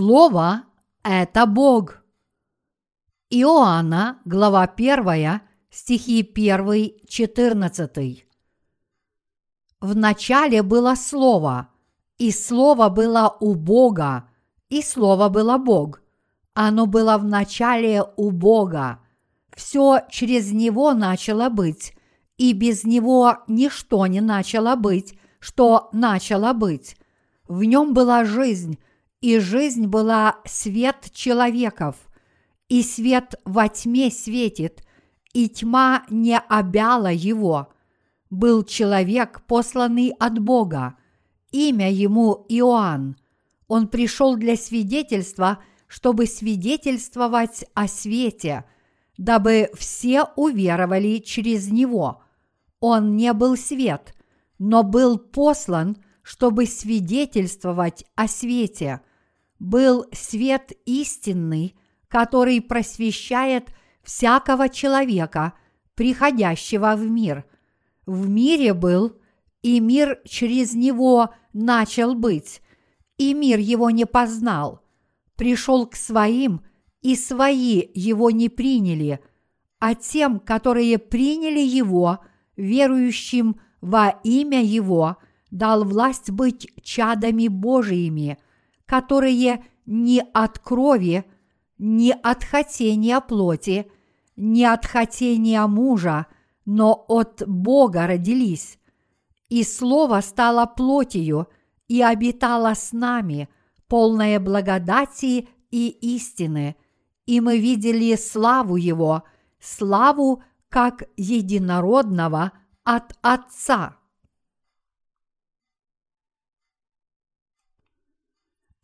Слово – это Бог. Иоанна, глава 1, стихи 1, 14. В начале было Слово, и Слово было у Бога, и Слово было Бог. Оно было в начале у Бога. Все через Него начало быть, и без Него ничто не начало быть, что начало быть. В нем была жизнь, и жизнь была свет человеков, и свет во тьме светит, и тьма не обяла его. Был человек, посланный от Бога, имя ему Иоанн. Он пришел для свидетельства, чтобы свидетельствовать о свете, дабы все уверовали через него. Он не был свет, но был послан, чтобы свидетельствовать о свете – был свет истинный, который просвещает всякого человека, приходящего в мир. В мире был, и мир через него начал быть, и мир его не познал. Пришел к своим, и свои его не приняли, а тем, которые приняли его, верующим во имя его, дал власть быть чадами Божиими – которые не от крови, не от хотения плоти, не от хотения мужа, но от Бога родились. И Слово стало плотью и обитало с нами, полное благодати и истины, и мы видели славу Его, славу как единородного от Отца –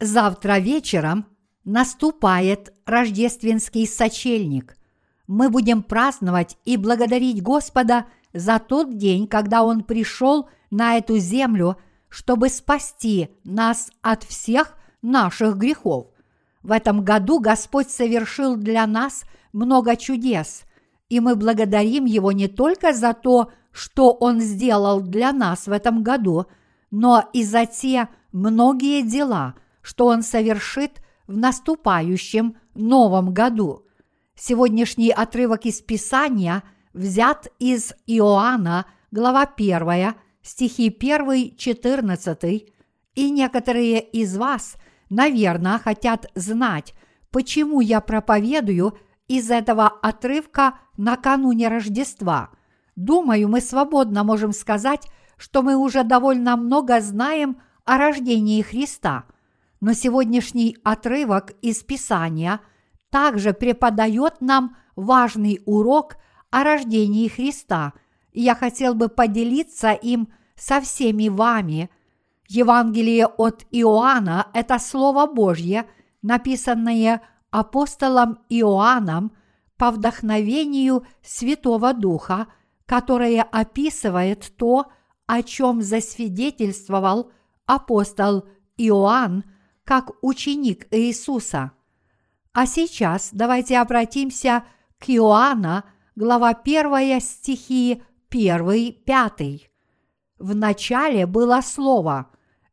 Завтра вечером наступает рождественский сочельник. Мы будем праздновать и благодарить Господа за тот день, когда Он пришел на эту землю, чтобы спасти нас от всех наших грехов. В этом году Господь совершил для нас много чудес, и мы благодарим Его не только за то, что Он сделал для нас в этом году, но и за те многие дела – что Он совершит в наступающем новом году. Сегодняшний отрывок из Писания взят из Иоанна, глава 1, стихи 1, 14, и некоторые из вас, наверное, хотят знать, почему я проповедую из этого отрывка накануне Рождества. Думаю, мы свободно можем сказать, что мы уже довольно много знаем о рождении Христа – но сегодняшний отрывок из Писания также преподает нам важный урок о рождении Христа, я хотел бы поделиться им со всеми вами. Евангелие от Иоанна – это Слово Божье, написанное апостолом Иоанном по вдохновению Святого Духа, которое описывает то, о чем засвидетельствовал апостол Иоанн – как ученик Иисуса. А сейчас давайте обратимся к Иоанна, глава 1 стихи 1-5. В начале было Слово,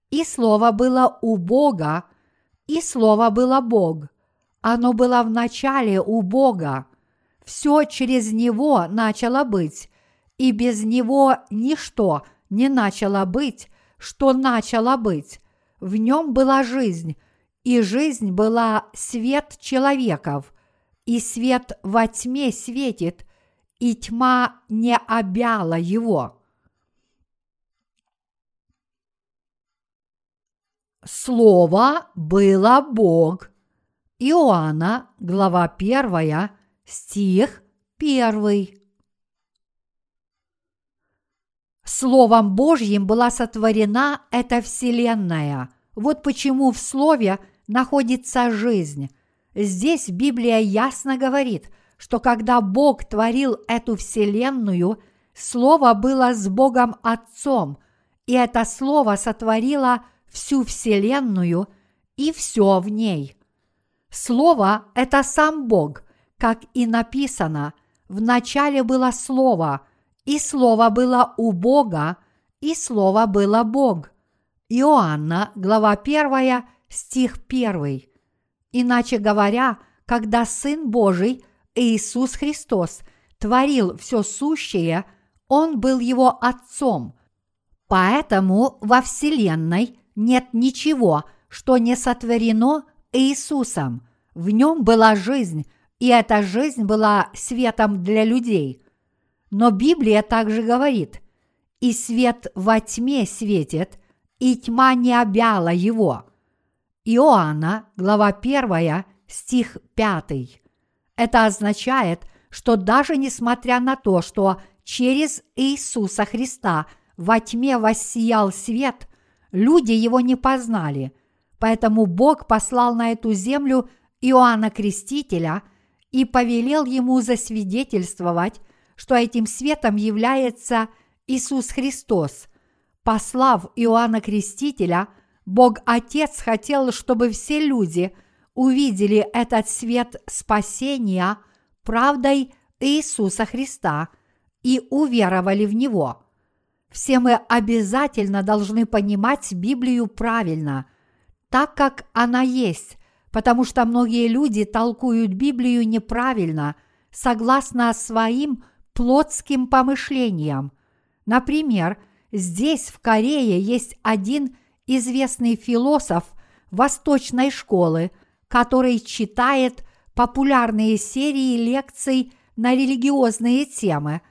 и Слово было у Бога, и Слово было Бог. Оно было в начале у Бога. Все через Него начало быть, и без Него ничто не начало быть, что начало быть в нем была жизнь, и жизнь была свет человеков, и свет во тьме светит, и тьма не обяла его. Слово было Бог. Иоанна, глава 1, стих 1. Словом Божьим была сотворена эта вселенная. Вот почему в Слове находится жизнь. Здесь Библия ясно говорит, что когда Бог творил эту вселенную, Слово было с Богом Отцом, и это Слово сотворило всю вселенную и все в ней. Слово – это сам Бог, как и написано, в начале было Слово – и Слово было у Бога, и Слово было Бог. Иоанна, глава 1, стих 1. Иначе говоря, когда Сын Божий, Иисус Христос, творил все сущее, Он был его Отцом. Поэтому во Вселенной нет ничего, что не сотворено Иисусом. В нем была жизнь, и эта жизнь была светом для людей. Но Библия также говорит, и свет во тьме светит, и тьма не обяла его. Иоанна, глава 1, стих 5. Это означает, что даже несмотря на то, что через Иисуса Христа во тьме воссиял свет, люди его не познали. Поэтому Бог послал на эту землю Иоанна Крестителя и повелел ему засвидетельствовать, что этим светом является Иисус Христос. Послав Иоанна Крестителя, Бог Отец хотел, чтобы все люди увидели этот свет спасения правдой Иисуса Христа и уверовали в Него. Все мы обязательно должны понимать Библию правильно, так как она есть, потому что многие люди толкуют Библию неправильно, согласно своим плотским помышлениям. Например, здесь, в Корее, есть один известный философ восточной школы, который читает популярные серии лекций на религиозные темы,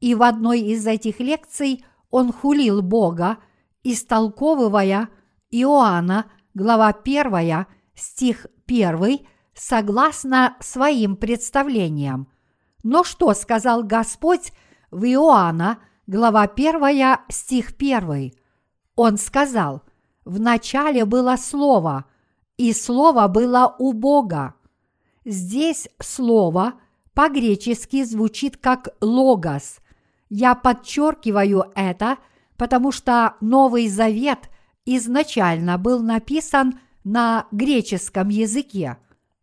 и в одной из этих лекций он хулил Бога, истолковывая Иоанна, глава 1, стих 1, согласно своим представлениям. Но что сказал Господь в Иоанна, глава 1, стих 1? Он сказал, «В начале было Слово, и Слово было у Бога». Здесь Слово по-гречески звучит как «логос». Я подчеркиваю это, потому что Новый Завет изначально был написан на греческом языке.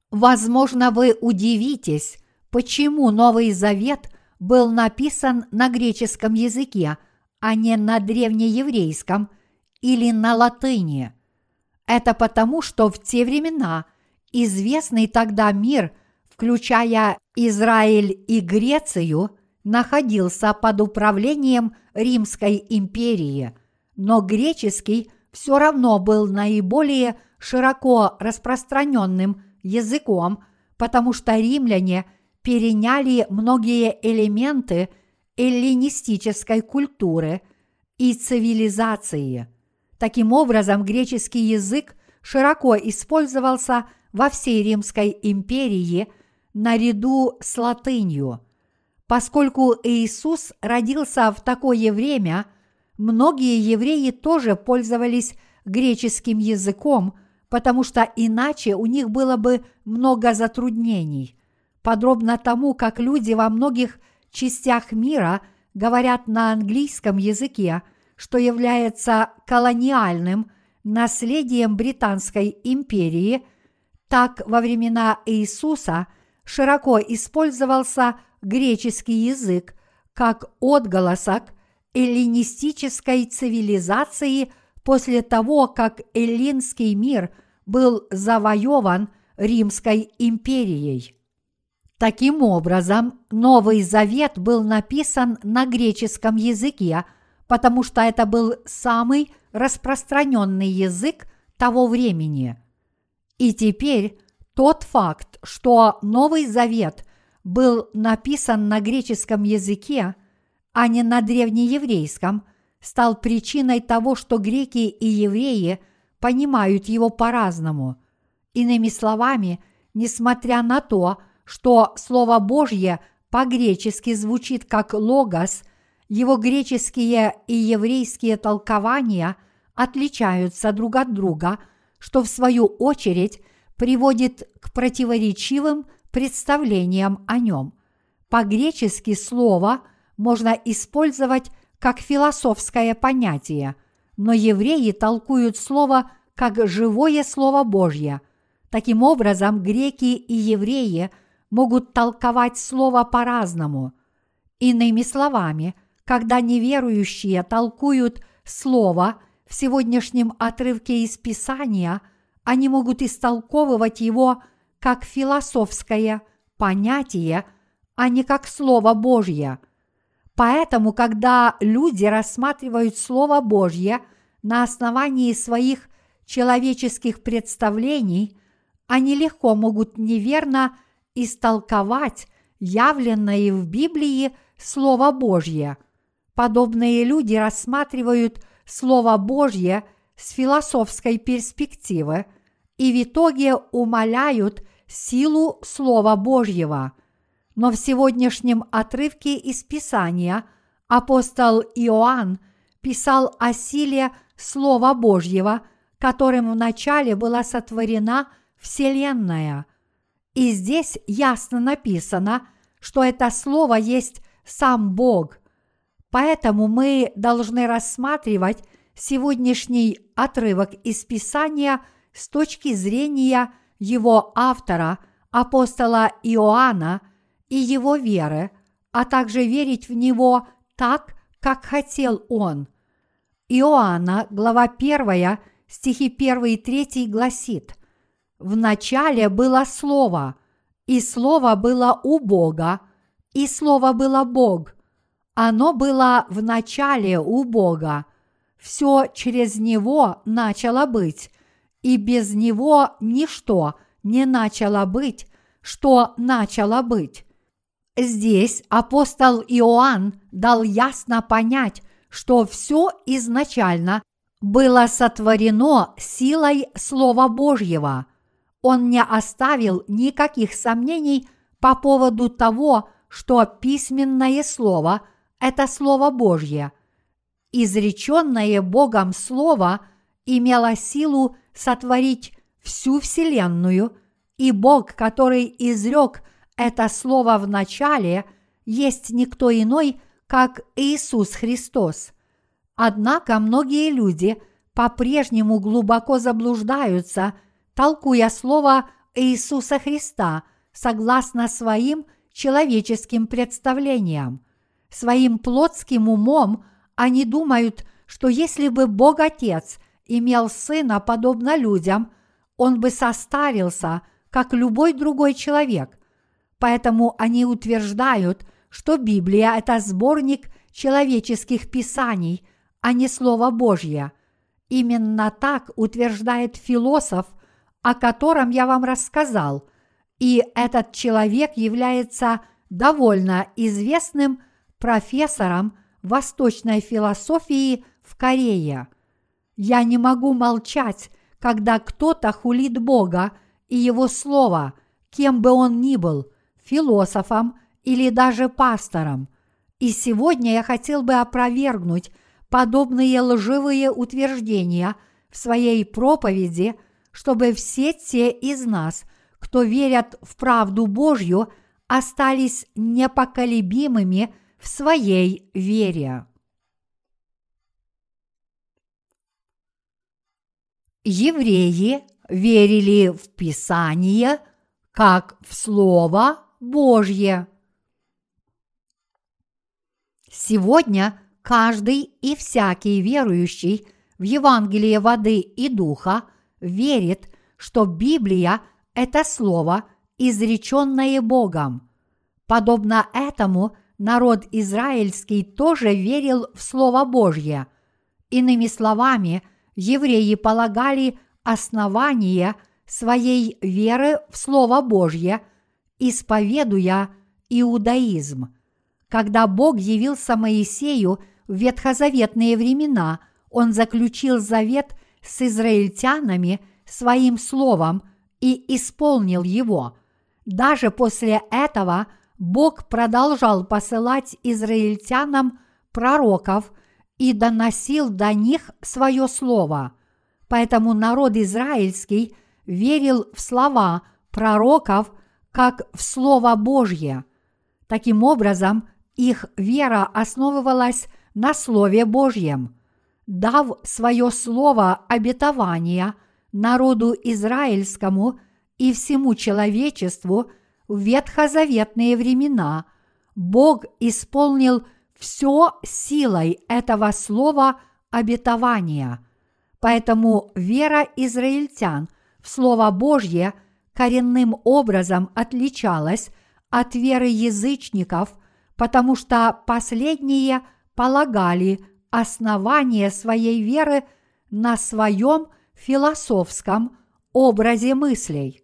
Возможно, вы удивитесь, почему Новый Завет был написан на греческом языке, а не на древнееврейском или на латыни. Это потому, что в те времена известный тогда мир, включая Израиль и Грецию, находился под управлением Римской империи, но греческий все равно был наиболее широко распространенным языком, потому что римляне – переняли многие элементы эллинистической культуры и цивилизации. Таким образом, греческий язык широко использовался во всей Римской империи наряду с латынью. Поскольку Иисус родился в такое время, многие евреи тоже пользовались греческим языком, потому что иначе у них было бы много затруднений подробно тому, как люди во многих частях мира говорят на английском языке, что является колониальным наследием Британской империи, так во времена Иисуса широко использовался греческий язык как отголосок эллинистической цивилизации после того, как эллинский мир был завоеван Римской империей. Таким образом, Новый Завет был написан на греческом языке, потому что это был самый распространенный язык того времени. И теперь тот факт, что Новый Завет был написан на греческом языке, а не на древнееврейском, стал причиной того, что греки и евреи понимают его по-разному. Иными словами, несмотря на то, что Слово Божье по-гречески звучит как «логос», его греческие и еврейские толкования отличаются друг от друга, что в свою очередь приводит к противоречивым представлениям о нем. По-гречески слово можно использовать как философское понятие, но евреи толкуют слово как живое Слово Божье. Таким образом, греки и евреи – могут толковать Слово по-разному. Иными словами, когда неверующие толкуют Слово в сегодняшнем отрывке из Писания, они могут истолковывать его как философское понятие, а не как Слово Божье. Поэтому, когда люди рассматривают Слово Божье на основании своих человеческих представлений, они легко могут неверно истолковать явленное в Библии Слово Божье. Подобные люди рассматривают Слово Божье с философской перспективы и в итоге умаляют силу Слова Божьего. Но в сегодняшнем отрывке из Писания апостол Иоанн писал о силе Слова Божьего, которым вначале была сотворена Вселенная. И здесь ясно написано, что это Слово есть сам Бог. Поэтому мы должны рассматривать сегодняшний отрывок из Писания с точки зрения его автора, апостола Иоанна, и его веры, а также верить в него так, как хотел он. Иоанна, глава 1, стихи 1 и 3 гласит «В начале было Слово, и Слово было у Бога, и Слово было Бог. Оно было в начале у Бога. Все через Него начало быть, и без Него ничто не начало быть, что начало быть. Здесь апостол Иоанн дал ясно понять, что все изначально было сотворено силой Слова Божьего. Он не оставил никаких сомнений по поводу того, что письменное Слово – это Слово Божье. Изреченное Богом Слово имело силу сотворить всю Вселенную, и Бог, который изрек это Слово в начале, есть никто иной, как Иисус Христос. Однако многие люди по-прежнему глубоко заблуждаются, толкуя Слово Иисуса Христа согласно своим человеческим представлениям. Своим плотским умом они думают, что если бы Бог Отец имел сына подобно людям, он бы состарился, как любой другой человек. Поэтому они утверждают, что Библия – это сборник человеческих писаний, а не Слово Божье. Именно так утверждает философ, о котором я вам рассказал, и этот человек является довольно известным профессором восточной философии в Корее. Я не могу молчать, когда кто-то хулит Бога и Его Слово, кем бы он ни был, философом или даже пастором. И сегодня я хотел бы опровергнуть подобные лживые утверждения в своей проповеди, чтобы все те из нас, кто верят в правду Божью, остались непоколебимыми в своей вере. Евреи верили в Писание как в Слово Божье. Сегодня каждый и всякий верующий в Евангелие воды и духа верит, что Библия – это Слово, изреченное Богом. Подобно этому народ израильский тоже верил в Слово Божье. Иными словами, евреи полагали основание своей веры в Слово Божье, исповедуя иудаизм. Когда Бог явился Моисею в ветхозаветные времена, он заключил завет с израильтянами своим словом и исполнил его. Даже после этого Бог продолжал посылать израильтянам пророков и доносил до них свое слово. Поэтому народ израильский верил в слова пророков как в Слово Божье. Таким образом, их вера основывалась на Слове Божьем. Дав свое слово обетования народу израильскому и всему человечеству в ветхозаветные времена, Бог исполнил все силой этого слова обетования – Поэтому вера израильтян в Слово Божье коренным образом отличалась от веры язычников, потому что последние полагали основание своей веры на своем философском образе мыслей.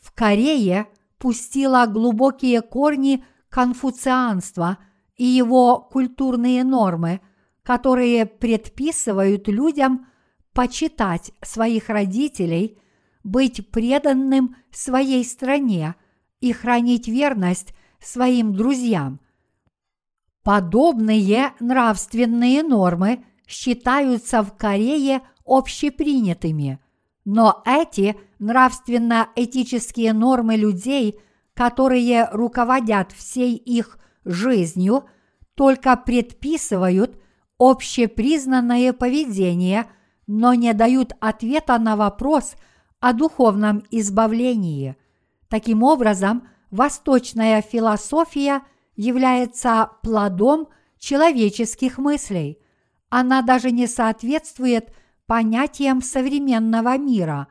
В Корее пустило глубокие корни конфуцианства и его культурные нормы, которые предписывают людям почитать своих родителей, быть преданным своей стране и хранить верность своим друзьям. Подобные нравственные нормы считаются в Корее общепринятыми, но эти нравственно-этические нормы людей, которые руководят всей их жизнью, только предписывают общепризнанное поведение, но не дают ответа на вопрос о духовном избавлении. Таким образом, восточная философия – является плодом человеческих мыслей. Она даже не соответствует понятиям современного мира.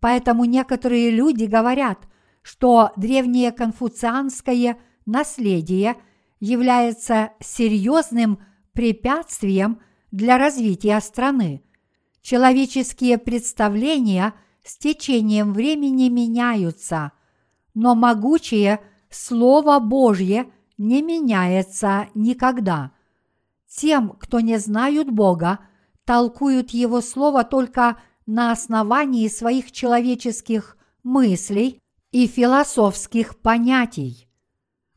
Поэтому некоторые люди говорят, что древнее конфуцианское наследие является серьезным препятствием для развития страны. Человеческие представления с течением времени меняются, но могучее Слово Божье – не меняется никогда. Тем, кто не знают Бога, толкуют Его Слово только на основании своих человеческих мыслей и философских понятий.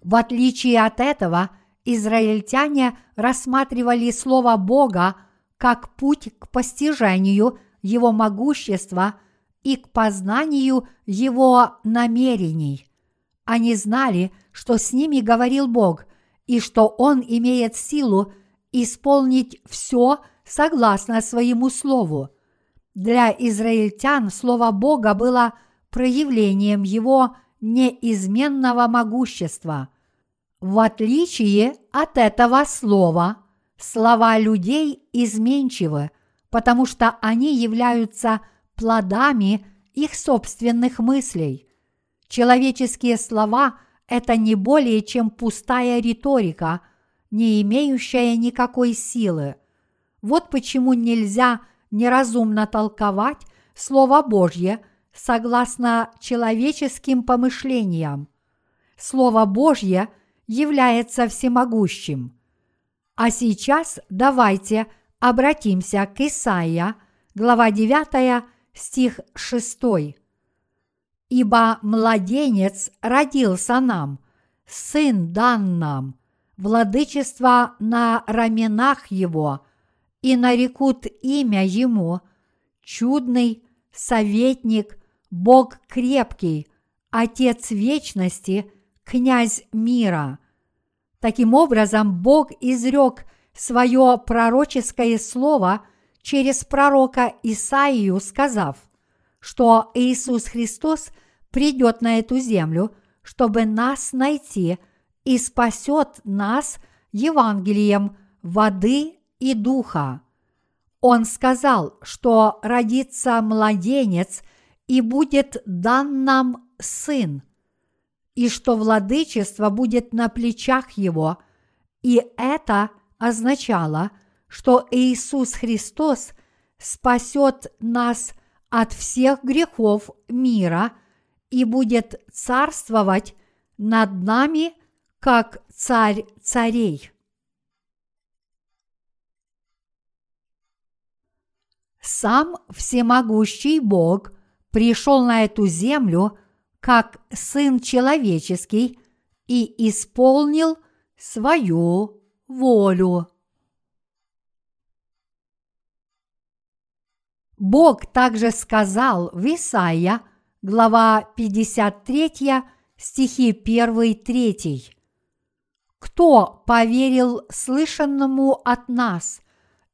В отличие от этого, израильтяне рассматривали Слово Бога как путь к постижению Его могущества и к познанию Его намерений. Они знали, что с ними говорил Бог, и что Он имеет силу исполнить все согласно своему слову. Для израильтян слово Бога было проявлением Его неизменного могущества. В отличие от этого слова, слова людей изменчивы, потому что они являются плодами их собственных мыслей. Человеческие слова – это не более чем пустая риторика, не имеющая никакой силы. Вот почему нельзя неразумно толковать Слово Божье согласно человеческим помышлениям. Слово Божье является всемогущим. А сейчас давайте обратимся к Исаия, глава 9, стих 6 ибо младенец родился нам, сын дан нам, владычество на раменах его, и нарекут имя ему чудный советник, Бог крепкий, Отец вечности, князь мира. Таким образом, Бог изрек свое пророческое слово через пророка Исаию, сказав – что Иисус Христос придет на эту землю, чтобы нас найти и спасет нас Евангелием воды и духа. Он сказал, что родится младенец и будет дан нам сын, и что владычество будет на плечах его, и это означало, что Иисус Христос спасет нас от всех грехов мира и будет царствовать над нами, как царь царей. Сам всемогущий Бог пришел на эту землю как Сын Человеческий и исполнил свою волю. Бог также сказал в Исаия, глава 53, стихи 1-3. Кто поверил слышанному от нас,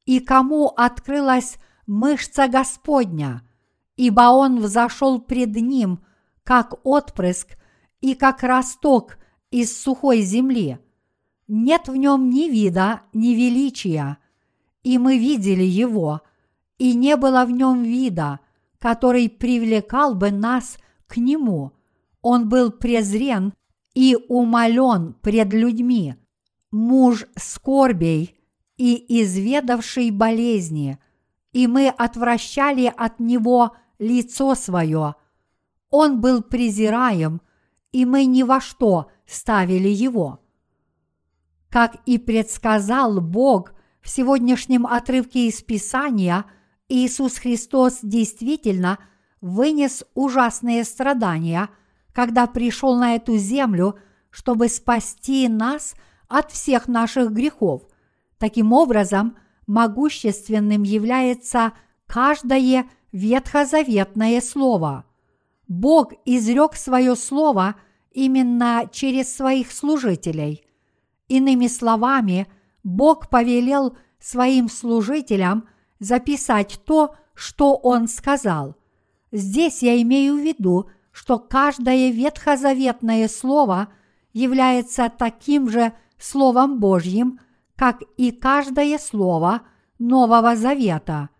и кому открылась мышца Господня, ибо он взошел пред ним, как отпрыск и как росток из сухой земли. Нет в нем ни вида, ни величия, и мы видели его – и не было в нем вида, который привлекал бы нас к Нему. Он был презрен и умолен пред людьми, муж скорбей и изведавший болезни, и мы отвращали от Него лицо свое. Он был презираем, и мы ни во что ставили Его. Как и предсказал Бог в сегодняшнем отрывке из Писания, Иисус Христос действительно вынес ужасные страдания, когда пришел на эту землю, чтобы спасти нас от всех наших грехов. Таким образом, могущественным является каждое ветхозаветное слово. Бог изрек свое слово именно через своих служителей. Иными словами, Бог повелел своим служителям записать то, что Он сказал. Здесь я имею в виду, что каждое ветхозаветное слово является таким же Словом Божьим, как и каждое слово Нового Завета.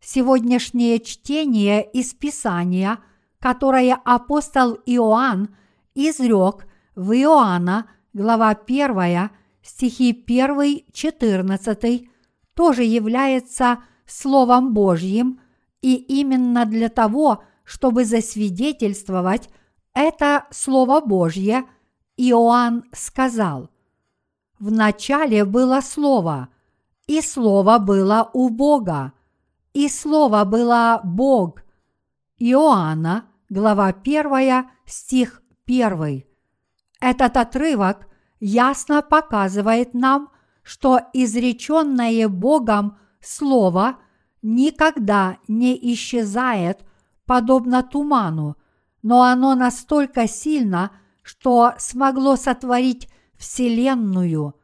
Сегодняшнее чтение из Писания, которое апостол Иоанн изрек в Иоанна, глава 1, стихи 1-14, тоже является Словом Божьим, и именно для того, чтобы засвидетельствовать это Слово Божье, Иоанн сказал, «В начале было Слово, и Слово было у Бога, и Слово было Бог». Иоанна, глава 1, стих 1. Этот отрывок ясно показывает нам, что изреченное Богом Слово никогда не исчезает подобно туману, но оно настолько сильно, что смогло сотворить Вселенную.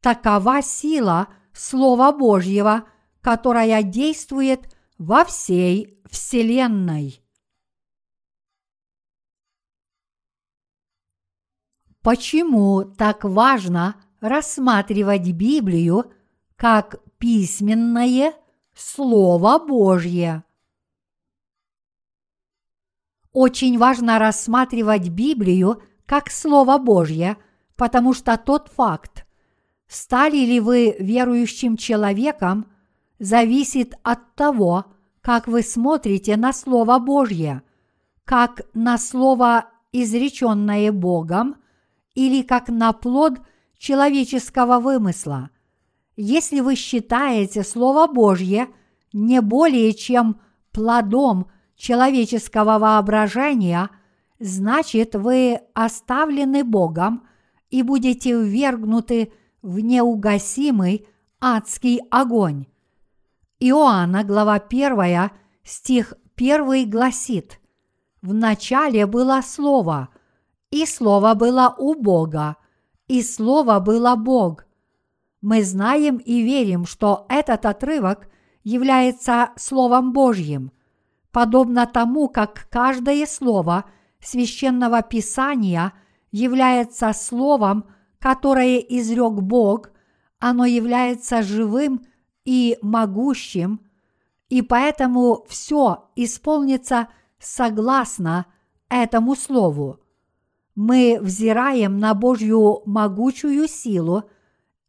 Такова сила Слова Божьего, которая действует во всей Вселенной. Почему так важно рассматривать Библию как письменное Слово Божье? Очень важно рассматривать Библию как Слово Божье, потому что тот факт, стали ли вы верующим человеком, зависит от того, как вы смотрите на Слово Божье, как на Слово, изреченное Богом, или как на плод человеческого вымысла. Если вы считаете Слово Божье не более чем плодом человеческого воображения, значит вы оставлены Богом и будете ввергнуты в неугасимый адский огонь. Иоанна, глава 1, стих 1 гласит «В начале было Слово, и Слово было у Бога, и Слово было Бог. Мы знаем и верим, что этот отрывок является Словом Божьим, подобно тому, как каждое слово священного Писания является Словом, которое изрек Бог, оно является живым и могущим, и поэтому все исполнится согласно этому Слову. Мы взираем на Божью могучую силу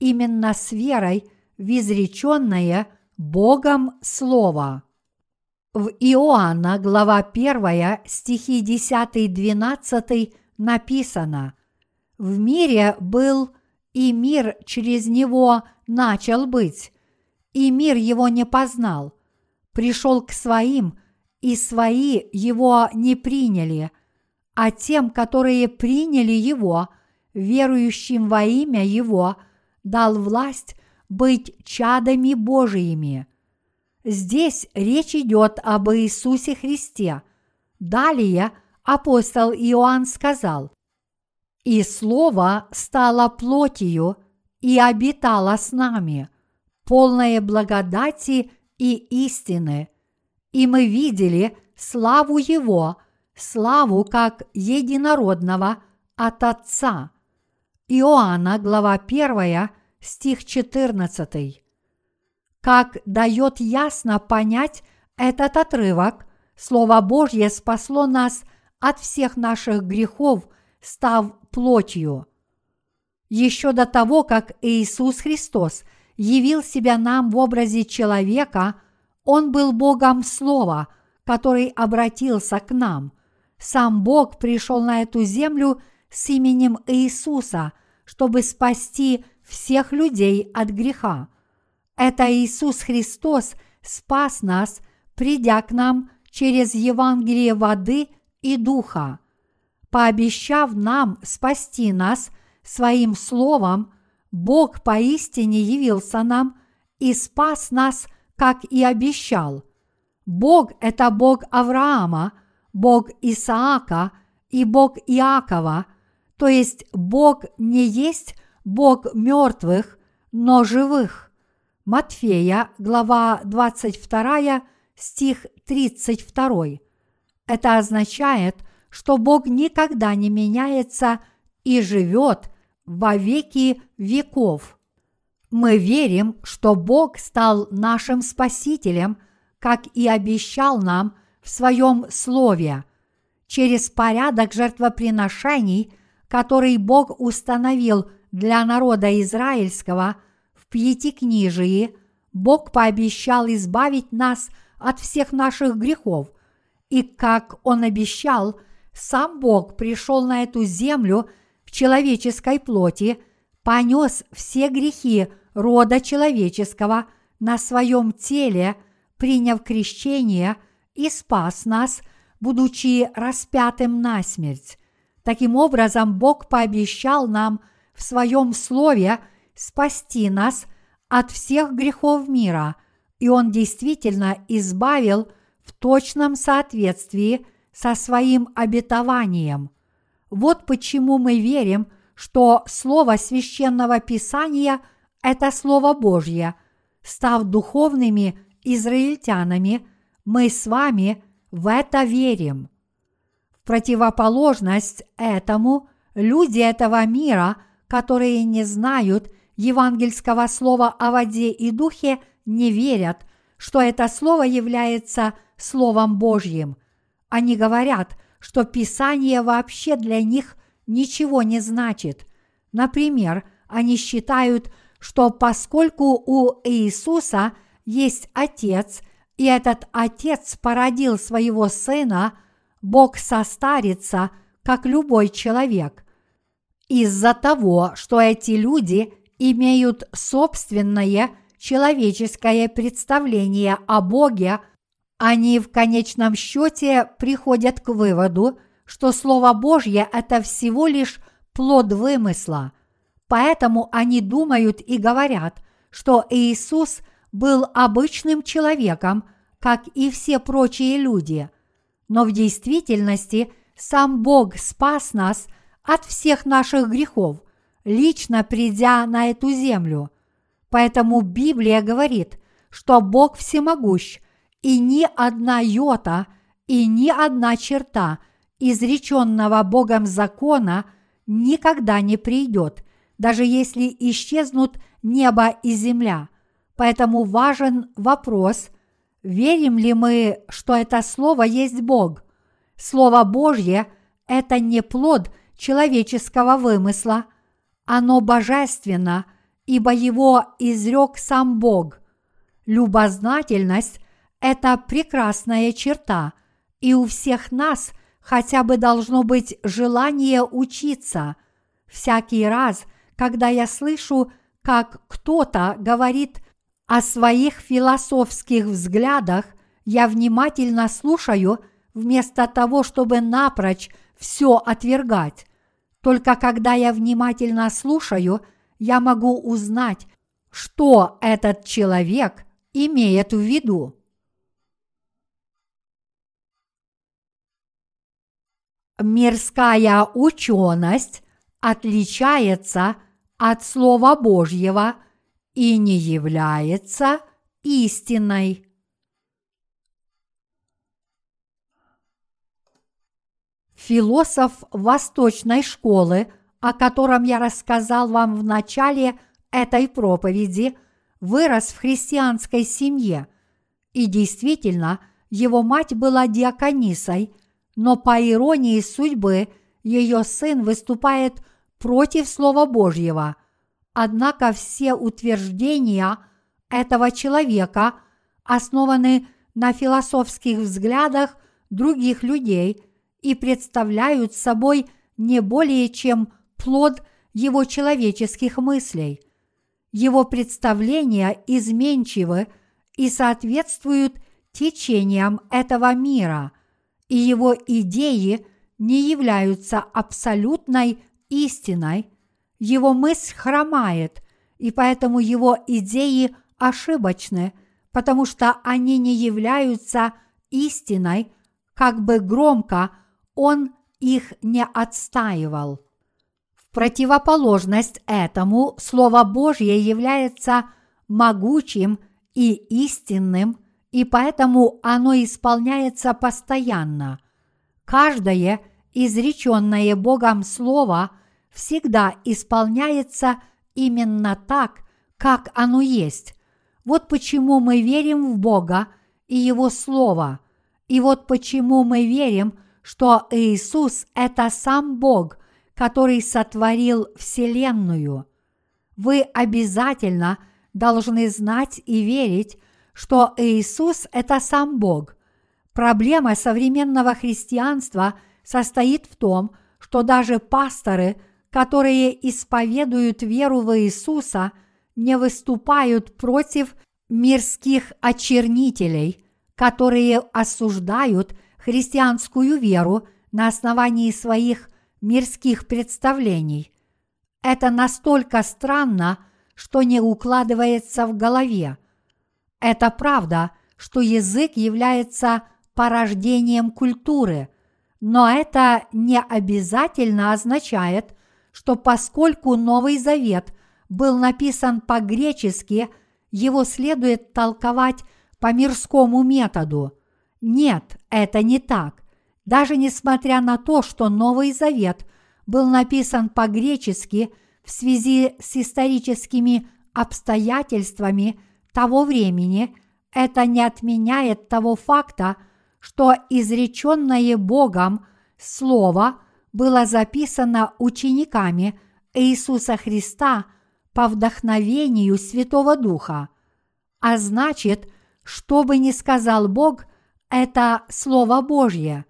именно с верой в изреченное Богом Слово. В Иоанна, глава 1, стихи 10-12 написано «В мире был, и мир через него начал быть, и мир его не познал. Пришел к своим, и свои его не приняли – а тем, которые приняли Его, верующим во имя Его, дал власть быть чадами Божиими. Здесь речь идет об Иисусе Христе. Далее апостол Иоанн сказал, «И Слово стало плотью и обитало с нами, полное благодати и истины, и мы видели славу Его – славу как единородного от Отца. Иоанна, глава 1, стих 14. Как дает ясно понять этот отрывок, Слово Божье спасло нас от всех наших грехов, став плотью. Еще до того, как Иисус Христос явил себя нам в образе человека, Он был Богом Слова, который обратился к нам. Сам Бог пришел на эту землю с именем Иисуса, чтобы спасти всех людей от греха. Это Иисус Христос спас нас, придя к нам через Евангелие воды и духа. Пообещав нам спасти нас своим словом, Бог поистине явился нам и спас нас, как и обещал. Бог – это Бог Авраама, Бог Исаака и Бог Иакова, то есть Бог не есть Бог мертвых, но живых. Матфея, глава 22, стих 32. Это означает, что Бог никогда не меняется и живет во веки веков. Мы верим, что Бог стал нашим Спасителем, как и обещал нам в Своем Слове, через порядок жертвоприношений, который Бог установил для народа израильского в Пятикнижии, Бог пообещал избавить нас от всех наших грехов, и, как Он обещал, сам Бог пришел на эту землю в человеческой плоти, понес все грехи рода человеческого на своем теле, приняв крещение и спас нас, будучи распятым на смерть. Таким образом, Бог пообещал нам – в своем слове спасти нас от всех грехов мира, и Он действительно избавил в точном соответствии со своим обетованием. Вот почему мы верим, что Слово священного Писания – это Слово Божье. Став духовными израильтянами, мы с вами в это верим. Противоположность этому люди этого мира – которые не знают евангельского слова о воде и духе, не верят, что это слово является Словом Божьим. Они говорят, что Писание вообще для них ничего не значит. Например, они считают, что поскольку у Иисуса есть Отец, и этот Отец породил своего Сына, Бог состарится, как любой человек из-за того, что эти люди имеют собственное человеческое представление о Боге, они в конечном счете приходят к выводу, что Слово Божье – это всего лишь плод вымысла. Поэтому они думают и говорят, что Иисус был обычным человеком, как и все прочие люди. Но в действительности сам Бог спас нас – от всех наших грехов, лично придя на эту землю. Поэтому Библия говорит, что Бог всемогущ, и ни одна йота и ни одна черта изреченного Богом закона никогда не придет, даже если исчезнут небо и земля. Поэтому важен вопрос, верим ли мы, что это Слово есть Бог. Слово Божье – это не плод – человеческого вымысла, оно божественно, ибо его изрек сам Бог. Любознательность – это прекрасная черта, и у всех нас хотя бы должно быть желание учиться. Всякий раз, когда я слышу, как кто-то говорит о своих философских взглядах, я внимательно слушаю вместо того, чтобы напрочь все отвергать. Только когда я внимательно слушаю, я могу узнать, что этот человек имеет в виду. Мирская ученость отличается от Слова Божьего и не является истиной. Философ восточной школы, о котором я рассказал вам в начале этой проповеди, вырос в христианской семье, и действительно Его мать была диаконисой, но по иронии судьбы ее сын выступает против Слова Божьего. Однако все утверждения этого человека основаны на философских взглядах других людей и представляют собой не более чем плод его человеческих мыслей. Его представления изменчивы и соответствуют течениям этого мира, и его идеи не являются абсолютной истиной, его мысль хромает, и поэтому его идеи ошибочны, потому что они не являются истиной, как бы громко он их не отстаивал. В противоположность этому Слово Божье является могучим и истинным, и поэтому оно исполняется постоянно. Каждое изреченное Богом Слово всегда исполняется именно так, как оно есть. Вот почему мы верим в Бога и Его Слово. И вот почему мы верим, что Иисус – это сам Бог, который сотворил Вселенную. Вы обязательно должны знать и верить, что Иисус – это сам Бог. Проблема современного христианства состоит в том, что даже пасторы, которые исповедуют веру в Иисуса, не выступают против мирских очернителей, которые осуждают христианскую веру на основании своих мирских представлений. Это настолько странно, что не укладывается в голове. Это правда, что язык является порождением культуры, но это не обязательно означает, что поскольку Новый Завет был написан по-гречески, его следует толковать по мирскому методу. Нет, это не так. Даже несмотря на то, что Новый Завет был написан по-гречески в связи с историческими обстоятельствами – того времени, это не отменяет того факта, что изреченное Богом Слово было записано учениками Иисуса Христа по вдохновению Святого Духа. А значит, что бы ни сказал Бог, это Слово Божье.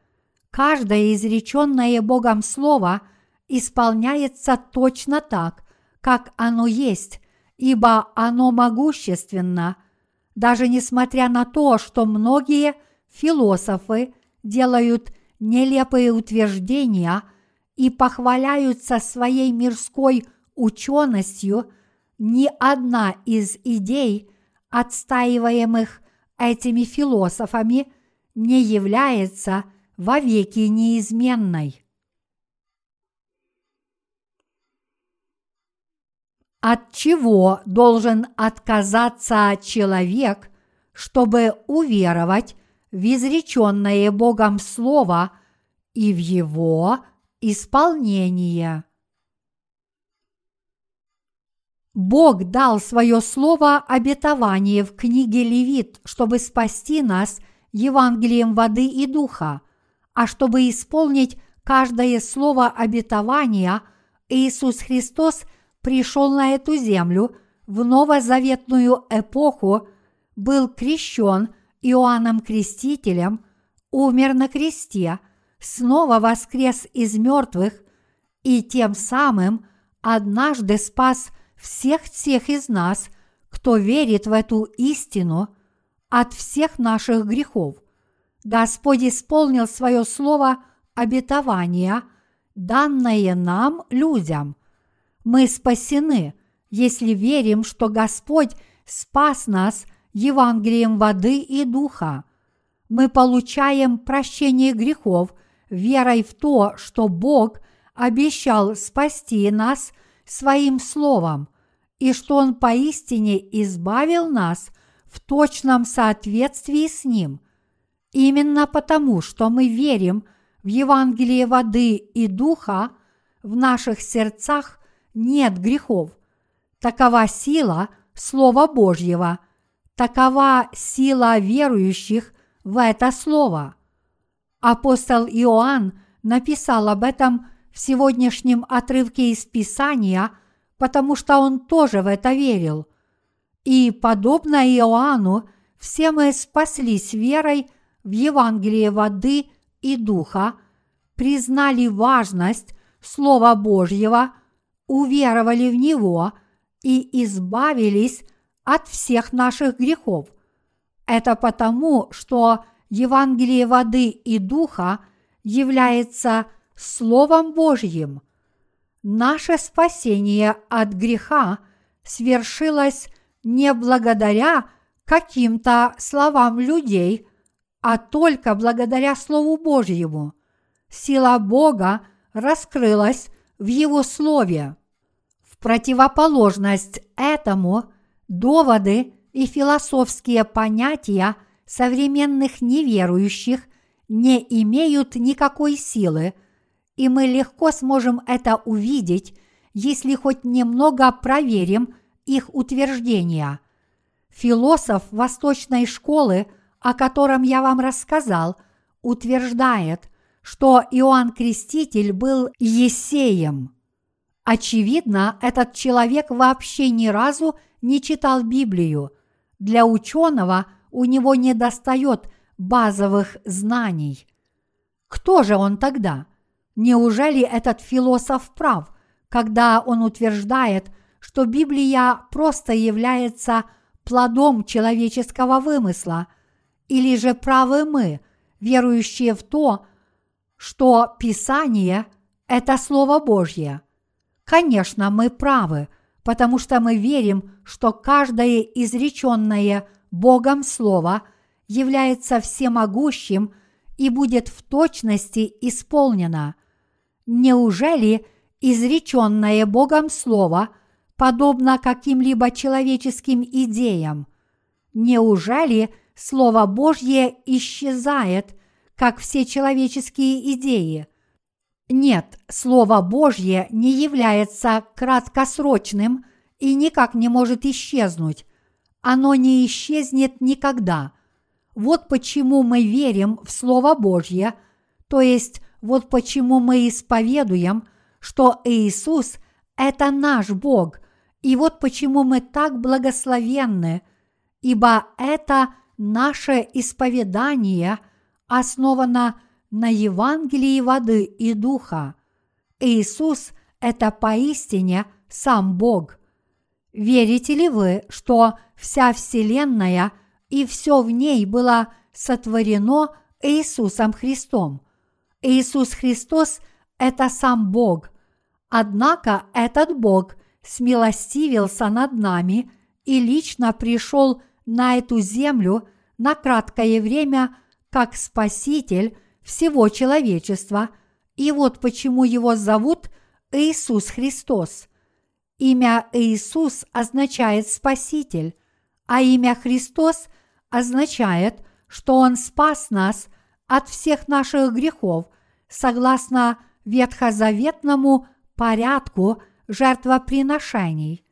Каждое изреченное Богом Слово исполняется точно так, как оно есть, ибо оно могущественно, даже несмотря на то, что многие философы делают нелепые утверждения и похваляются своей мирской ученостью, ни одна из идей, отстаиваемых этими философами, не является вовеки неизменной. От чего должен отказаться человек, чтобы уверовать в изреченное Богом Слово и в его исполнение? Бог дал свое слово обетование в книге Левит, чтобы спасти нас Евангелием воды и духа, а чтобы исполнить каждое слово обетования, Иисус Христос – пришел на эту землю в новозаветную эпоху, был крещен Иоанном Крестителем, умер на кресте, снова воскрес из мертвых и тем самым однажды спас всех тех из нас, кто верит в эту истину от всех наших грехов. Господь исполнил свое слово обетования, данное нам, людям – мы спасены, если верим, что Господь спас нас Евангелием воды и духа. Мы получаем прощение грехов верой в то, что Бог обещал спасти нас своим словом, и что Он поистине избавил нас в точном соответствии с Ним. Именно потому, что мы верим в Евангелие воды и духа, в наших сердцах нет грехов. Такова сила Слова Божьего, такова сила верующих в это слово. Апостол Иоанн написал об этом в сегодняшнем отрывке из Писания, потому что он тоже в это верил. И, подобно Иоанну, все мы спаслись верой в Евангелие воды и духа, признали важность Слова Божьего, уверовали в Него и избавились от всех наших грехов. Это потому, что Евангелие воды и духа является Словом Божьим. Наше спасение от греха свершилось не благодаря каким-то словам людей, а только благодаря Слову Божьему. Сила Бога раскрылась в Его Слове. В противоположность этому доводы и философские понятия современных неверующих не имеют никакой силы, и мы легко сможем это увидеть, если хоть немного проверим их утверждения. Философ восточной школы, о котором я вам рассказал, утверждает, что Иоанн Креститель был Есеем. Очевидно, этот человек вообще ни разу не читал Библию. Для ученого у него не достает базовых знаний. Кто же он тогда? Неужели этот философ прав, когда он утверждает, что Библия просто является плодом человеческого вымысла, или же правы мы, верующие в то, что Писание – это Слово Божье? Конечно, мы правы, потому что мы верим, что каждое изреченное Богом Слово является всемогущим и будет в точности исполнено. Неужели изреченное Богом Слово подобно каким-либо человеческим идеям? Неужели Слово Божье исчезает, как все человеческие идеи? Нет, Слово Божье не является краткосрочным и никак не может исчезнуть. Оно не исчезнет никогда. Вот почему мы верим в Слово Божье, то есть вот почему мы исповедуем, что Иисус – это наш Бог, и вот почему мы так благословенны, ибо это наше исповедание основано на Евангелии воды и духа. Иисус – это поистине сам Бог. Верите ли вы, что вся Вселенная и все в ней было сотворено Иисусом Христом – Иисус Христос – это сам Бог. Однако этот Бог смилостивился над нами и лично пришел на эту землю на краткое время как Спаситель всего человечества, и вот почему его зовут Иисус Христос. Имя Иисус означает Спаситель, а имя Христос означает, что Он спас нас от всех наших грехов согласно ветхозаветному порядку жертвоприношений,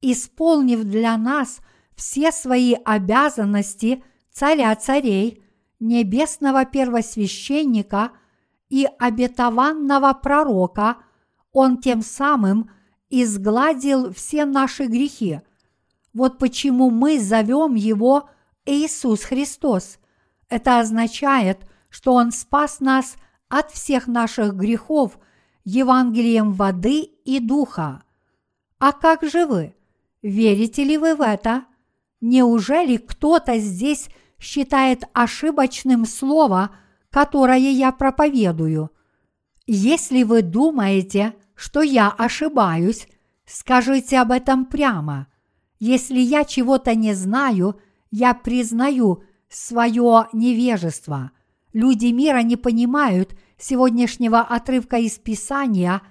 исполнив для нас все свои обязанности царя царей, небесного первосвященника и обетованного пророка, он тем самым изгладил все наши грехи. Вот почему мы зовем его Иисус Христос. Это означает, что Он спас нас – от всех наших грехов Евангелием воды и духа. А как же вы? Верите ли вы в это? Неужели кто-то здесь считает ошибочным слово, которое я проповедую? Если вы думаете, что я ошибаюсь, скажите об этом прямо. Если я чего-то не знаю, я признаю свое невежество – Люди мира не понимают сегодняшнего отрывка из Писания,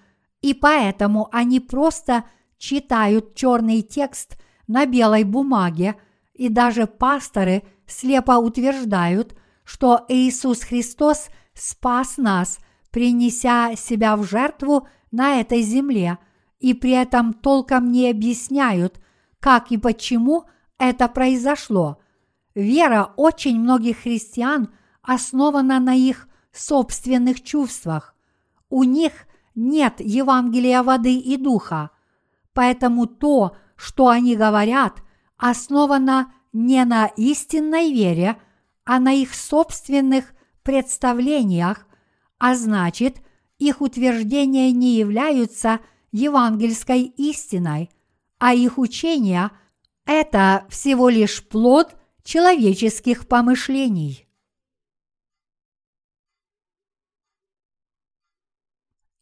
и поэтому они просто читают черный текст на белой бумаге, и даже пасторы слепо утверждают, что Иисус Христос спас нас, принеся себя в жертву на этой земле, и при этом толком не объясняют, как и почему это произошло. Вера очень многих христиан основана на их собственных чувствах. У них нет Евангелия воды и духа, поэтому то, что они говорят, основано не на истинной вере, а на их собственных представлениях, а значит, их утверждения не являются евангельской истиной, а их учения – это всего лишь плод человеческих помышлений.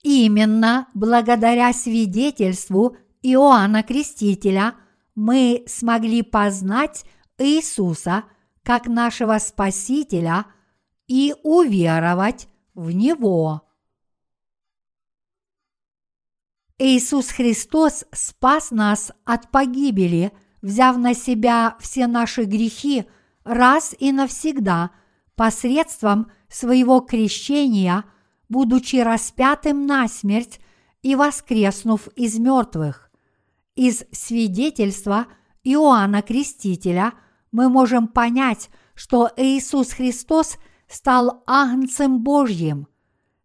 Именно благодаря свидетельству Иоанна Крестителя мы смогли познать Иисуса как нашего Спасителя и уверовать в Него. Иисус Христос спас нас от погибели, взяв на себя все наши грехи раз и навсегда посредством своего крещения, будучи распятым на смерть и воскреснув из мертвых. Из свидетельства Иоанна Крестителя мы можем понять, что Иисус Христос стал Агнцем Божьим.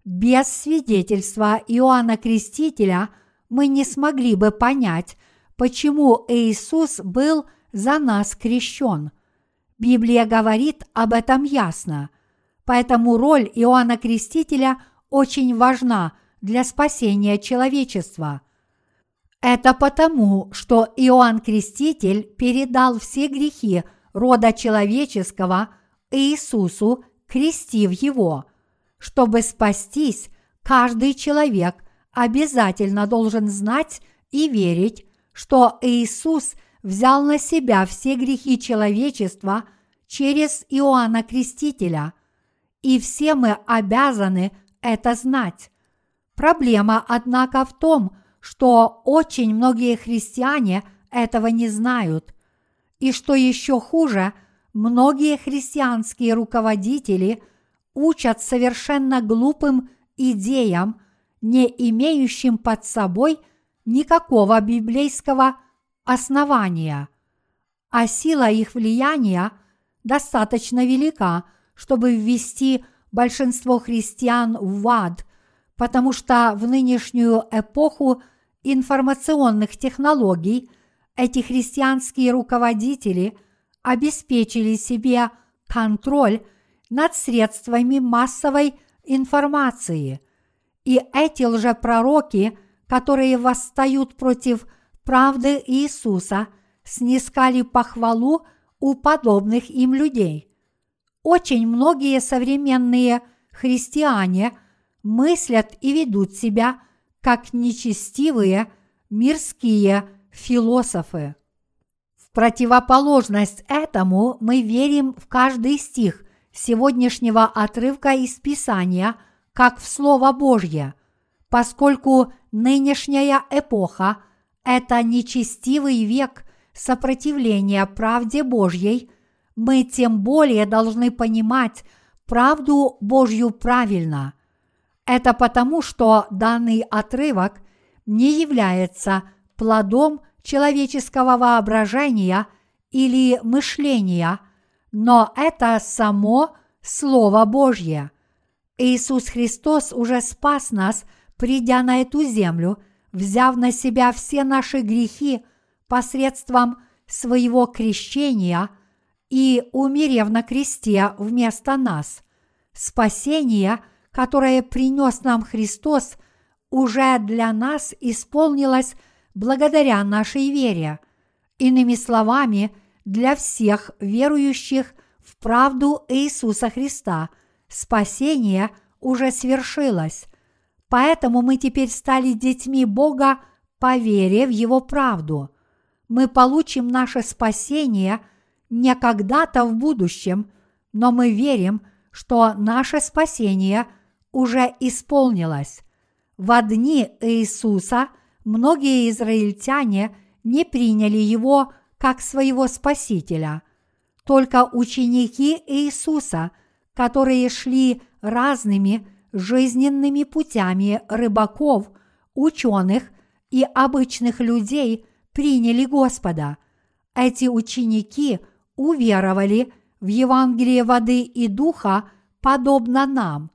Без свидетельства Иоанна Крестителя – мы не смогли бы понять, почему Иисус был за нас крещен. Библия говорит об этом ясно. Поэтому роль Иоанна Крестителя очень важна для спасения человечества. Это потому, что Иоанн Креститель передал все грехи рода человеческого Иисусу, крестив его. Чтобы спастись, каждый человек – обязательно должен знать и верить, что Иисус взял на себя все грехи человечества через Иоанна Крестителя, и все мы обязаны это знать. Проблема, однако, в том, что очень многие христиане этого не знают. И что еще хуже, многие христианские руководители учат совершенно глупым идеям – не имеющим под собой никакого библейского основания, а сила их влияния достаточно велика, чтобы ввести большинство христиан в ад, потому что в нынешнюю эпоху информационных технологий эти христианские руководители обеспечили себе контроль над средствами массовой информации – и эти лжепророки, которые восстают против правды Иисуса, снискали похвалу у подобных им людей. Очень многие современные христиане мыслят и ведут себя как нечестивые мирские философы. В противоположность этому мы верим в каждый стих сегодняшнего отрывка из Писания – как в Слово Божье, поскольку нынешняя эпоха – это нечестивый век сопротивления правде Божьей, мы тем более должны понимать правду Божью правильно. Это потому, что данный отрывок не является плодом человеческого воображения или мышления, но это само Слово Божье – Иисус Христос уже спас нас, придя на эту землю, взяв на себя все наши грехи посредством своего крещения и умерев на кресте вместо нас. Спасение, которое принес нам Христос, уже для нас исполнилось благодаря нашей вере. Иными словами, для всех верующих в правду Иисуса Христа – спасение уже свершилось, поэтому мы теперь стали детьми Бога по вере в Его правду. Мы получим наше спасение не когда-то в будущем, но мы верим, что наше спасение уже исполнилось. В дни Иисуса многие израильтяне не приняли Его как своего Спасителя. Только ученики Иисуса – которые шли разными жизненными путями рыбаков, ученых и обычных людей, приняли Господа. Эти ученики уверовали в Евангелии воды и духа подобно нам.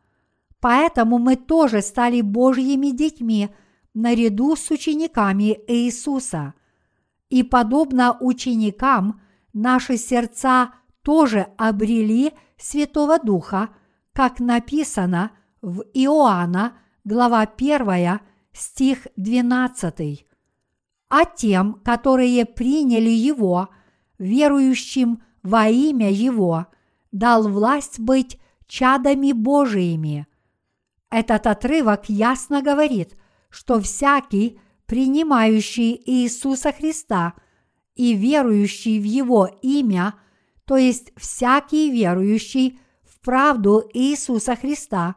Поэтому мы тоже стали Божьими детьми наряду с учениками Иисуса. И подобно ученикам, наши сердца тоже обрели Святого Духа, как написано в Иоанна, глава 1, стих 12. А тем, которые приняли Его, верующим во имя Его, дал власть быть чадами Божиими. Этот отрывок ясно говорит, что всякий, принимающий Иисуса Христа и верующий в Его имя, то есть всякий верующий в правду Иисуса Христа,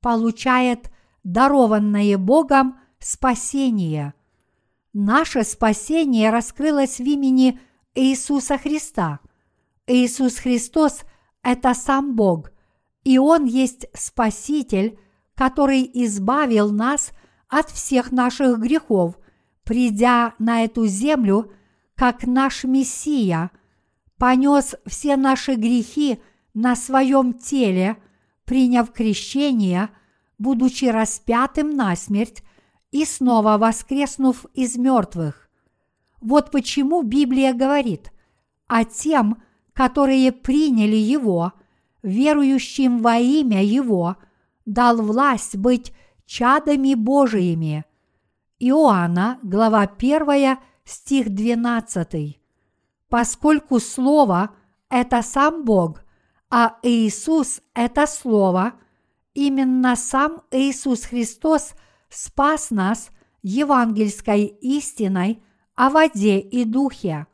получает дарованное Богом спасение. Наше спасение раскрылось в имени Иисуса Христа. Иисус Христос – это сам Бог, и Он есть Спаситель, который избавил нас от всех наших грехов, придя на эту землю как наш Мессия, понес все наши грехи на своем теле, приняв крещение, будучи распятым на смерть и снова воскреснув из мертвых. Вот почему Библия говорит, а тем, которые приняли Его, верующим во имя Его, дал власть быть чадами Божиими. Иоанна, глава 1, стих 12. Поскольку Слово – это сам Бог, а Иисус – это Слово, именно сам Иисус Христос – спас нас евангельской истиной о воде и духе.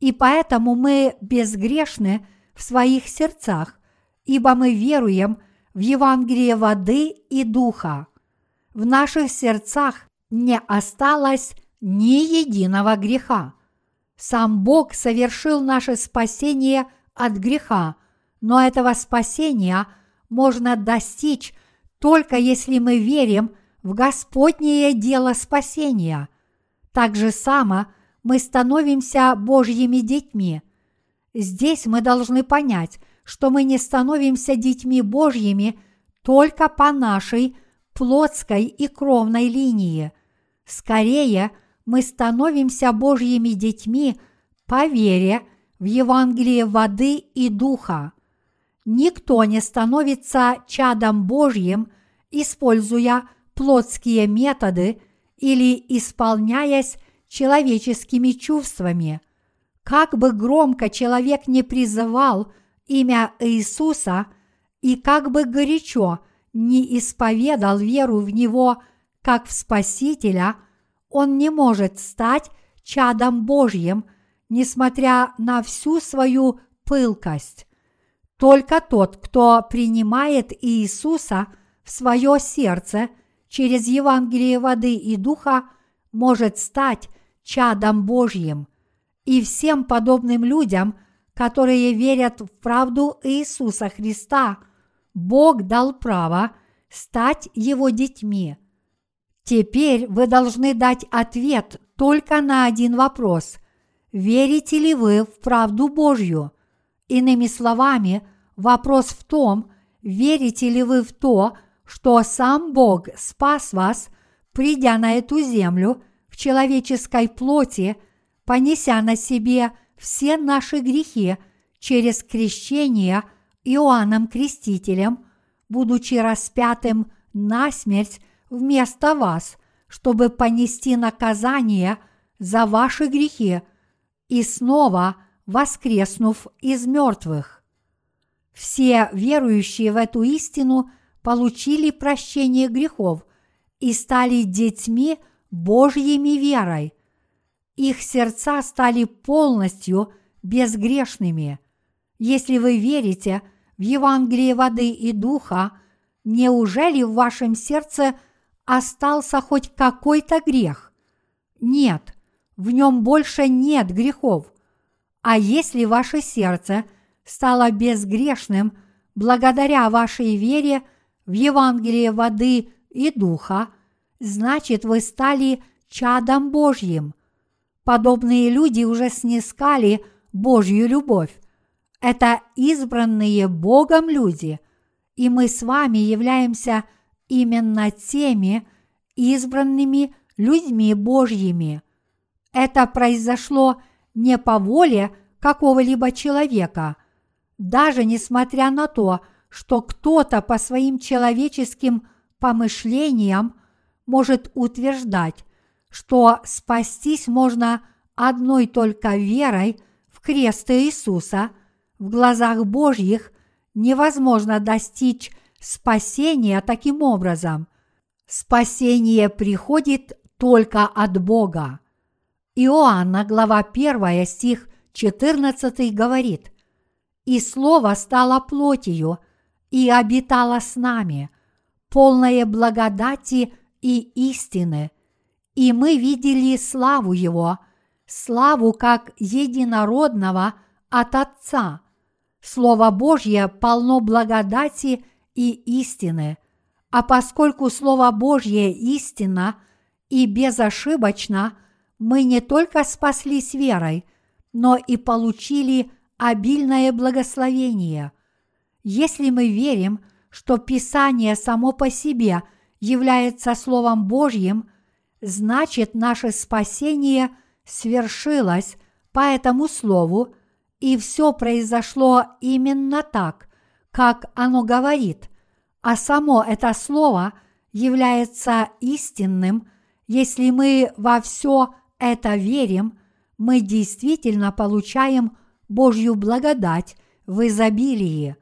И поэтому мы безгрешны в своих сердцах, ибо мы веруем в Евангелие воды и духа. В наших сердцах не осталось ни единого греха. Сам Бог совершил наше спасение от греха, но этого спасения можно достичь только если мы верим в Господнее дело спасения. Так же само мы становимся Божьими детьми. Здесь мы должны понять, что мы не становимся детьми Божьими только по нашей плотской и кровной линии. Скорее, мы становимся Божьими детьми по вере в Евангелие воды и духа. Никто не становится чадом Божьим, используя плотские методы или исполняясь человеческими чувствами. Как бы громко человек не призывал имя Иисуса и как бы горячо не исповедал веру в Него как в Спасителя, он не может стать чадом Божьим, несмотря на всю свою пылкость. Только тот, кто принимает Иисуса в свое сердце – через Евангелие воды и духа может стать чадом Божьим. И всем подобным людям, которые верят в правду Иисуса Христа, Бог дал право стать Его детьми. Теперь вы должны дать ответ только на один вопрос. Верите ли вы в правду Божью? Иными словами, вопрос в том, верите ли вы в то, что сам Бог спас вас, придя на эту землю в человеческой плоти, понеся на себе все наши грехи через крещение Иоанном Крестителем, будучи распятым на смерть вместо вас, чтобы понести наказание за ваши грехи и снова воскреснув из мертвых. Все верующие в эту истину – получили прощение грехов и стали детьми Божьими верой. Их сердца стали полностью безгрешными. Если вы верите в Евангелие воды и духа, неужели в вашем сердце остался хоть какой-то грех? Нет, в нем больше нет грехов. А если ваше сердце стало безгрешным благодаря вашей вере – в Евангелие воды и духа, значит вы стали чадом Божьим. Подобные люди уже снискали Божью любовь. Это избранные Богом люди, и мы с вами являемся именно теми избранными людьми Божьими. Это произошло не по воле какого-либо человека, даже несмотря на то, что кто-то по своим человеческим помышлениям может утверждать, что спастись можно одной только верой в крест Иисуса, в глазах Божьих невозможно достичь спасения таким образом. Спасение приходит только от Бога. Иоанна, глава 1, стих 14 говорит, «И Слово стало плотью и обитало с нами, полное благодати и истины, и мы видели славу Его, славу как единородного от Отца. Слово Божье полно благодати и истины, а поскольку Слово Божье истина и безошибочно – мы не только спаслись верой, но и получили обильное благословение. Если мы верим, что Писание само по себе является Словом Божьим, значит наше спасение свершилось по этому Слову, и все произошло именно так, как оно говорит, а само это Слово является истинным, если мы во все это верим, мы действительно получаем Божью благодать в изобилии.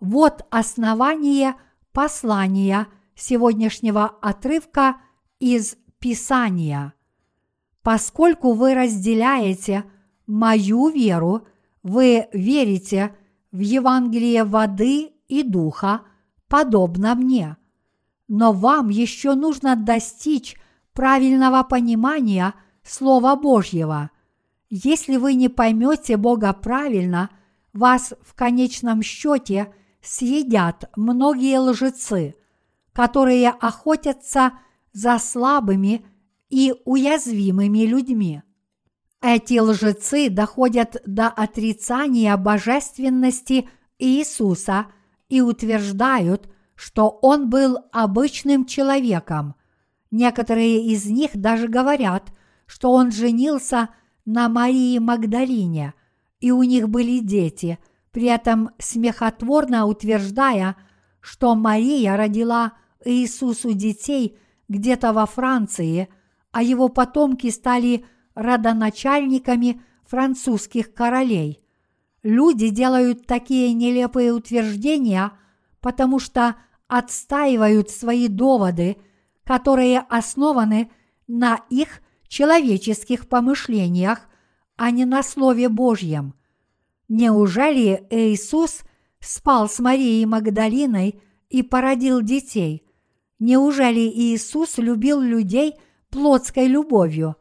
Вот основание послания сегодняшнего отрывка из Писания. Поскольку вы разделяете мою веру, вы верите в Евангелие воды и духа, подобно мне. Но вам еще нужно достичь правильного понимания – Слова Божьего. Если вы не поймете Бога правильно, вас в конечном счете съедят многие лжецы, которые охотятся за слабыми и уязвимыми людьми. Эти лжецы доходят до отрицания божественности Иисуса и утверждают, что Он был обычным человеком. Некоторые из них даже говорят, что он женился на Марии Магдалине, и у них были дети, при этом смехотворно утверждая, что Мария родила Иисусу детей где-то во Франции, а его потомки стали родоначальниками французских королей. Люди делают такие нелепые утверждения, потому что отстаивают свои доводы, которые основаны на их человеческих помышлениях, а не на Слове Божьем. Неужели Иисус спал с Марией Магдалиной и породил детей? Неужели Иисус любил людей плотской любовью?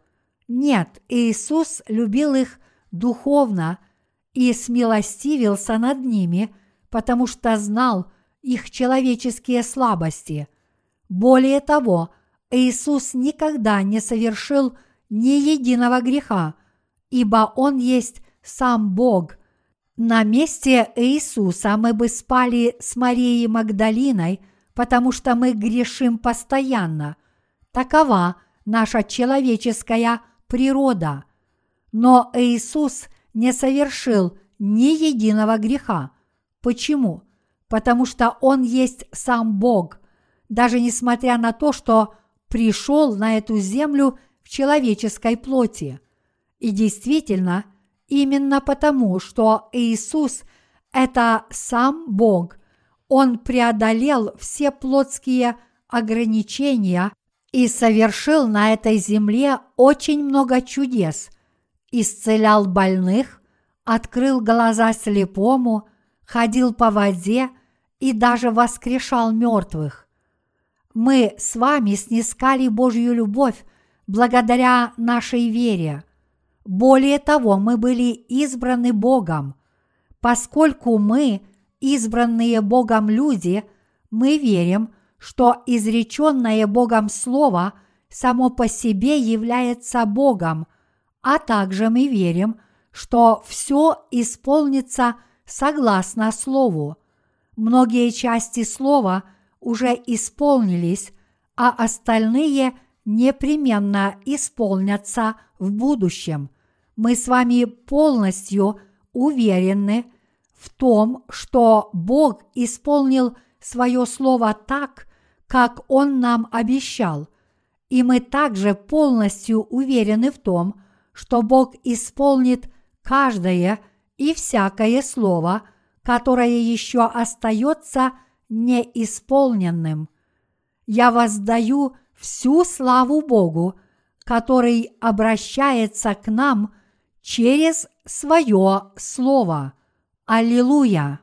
Нет, Иисус любил их духовно и смилостивился над ними, потому что знал их человеческие слабости. Более того, Иисус никогда не совершил ни единого греха, ибо Он есть сам Бог. На месте Иисуса мы бы спали с Марией Магдалиной, потому что мы грешим постоянно. Такова наша человеческая природа. Но Иисус не совершил ни единого греха. Почему? Потому что Он есть сам Бог, даже несмотря на то, что пришел на эту землю в человеческой плоти. И действительно, именно потому, что Иисус – это сам Бог, Он преодолел все плотские ограничения и совершил на этой земле очень много чудес, исцелял больных, открыл глаза слепому, ходил по воде и даже воскрешал мертвых мы с вами снискали Божью любовь благодаря нашей вере. Более того, мы были избраны Богом. Поскольку мы избранные Богом люди, мы верим, что изреченное Богом Слово само по себе является Богом, а также мы верим, что все исполнится согласно Слову. Многие части Слова уже исполнились, а остальные непременно исполнятся в будущем. Мы с вами полностью уверены в том, что Бог исполнил свое Слово так, как Он нам обещал, и мы также полностью уверены в том, что Бог исполнит каждое и всякое слово, которое еще остается неисполненным. Я воздаю всю славу Богу, который обращается к нам через свое слово. Аллилуйя!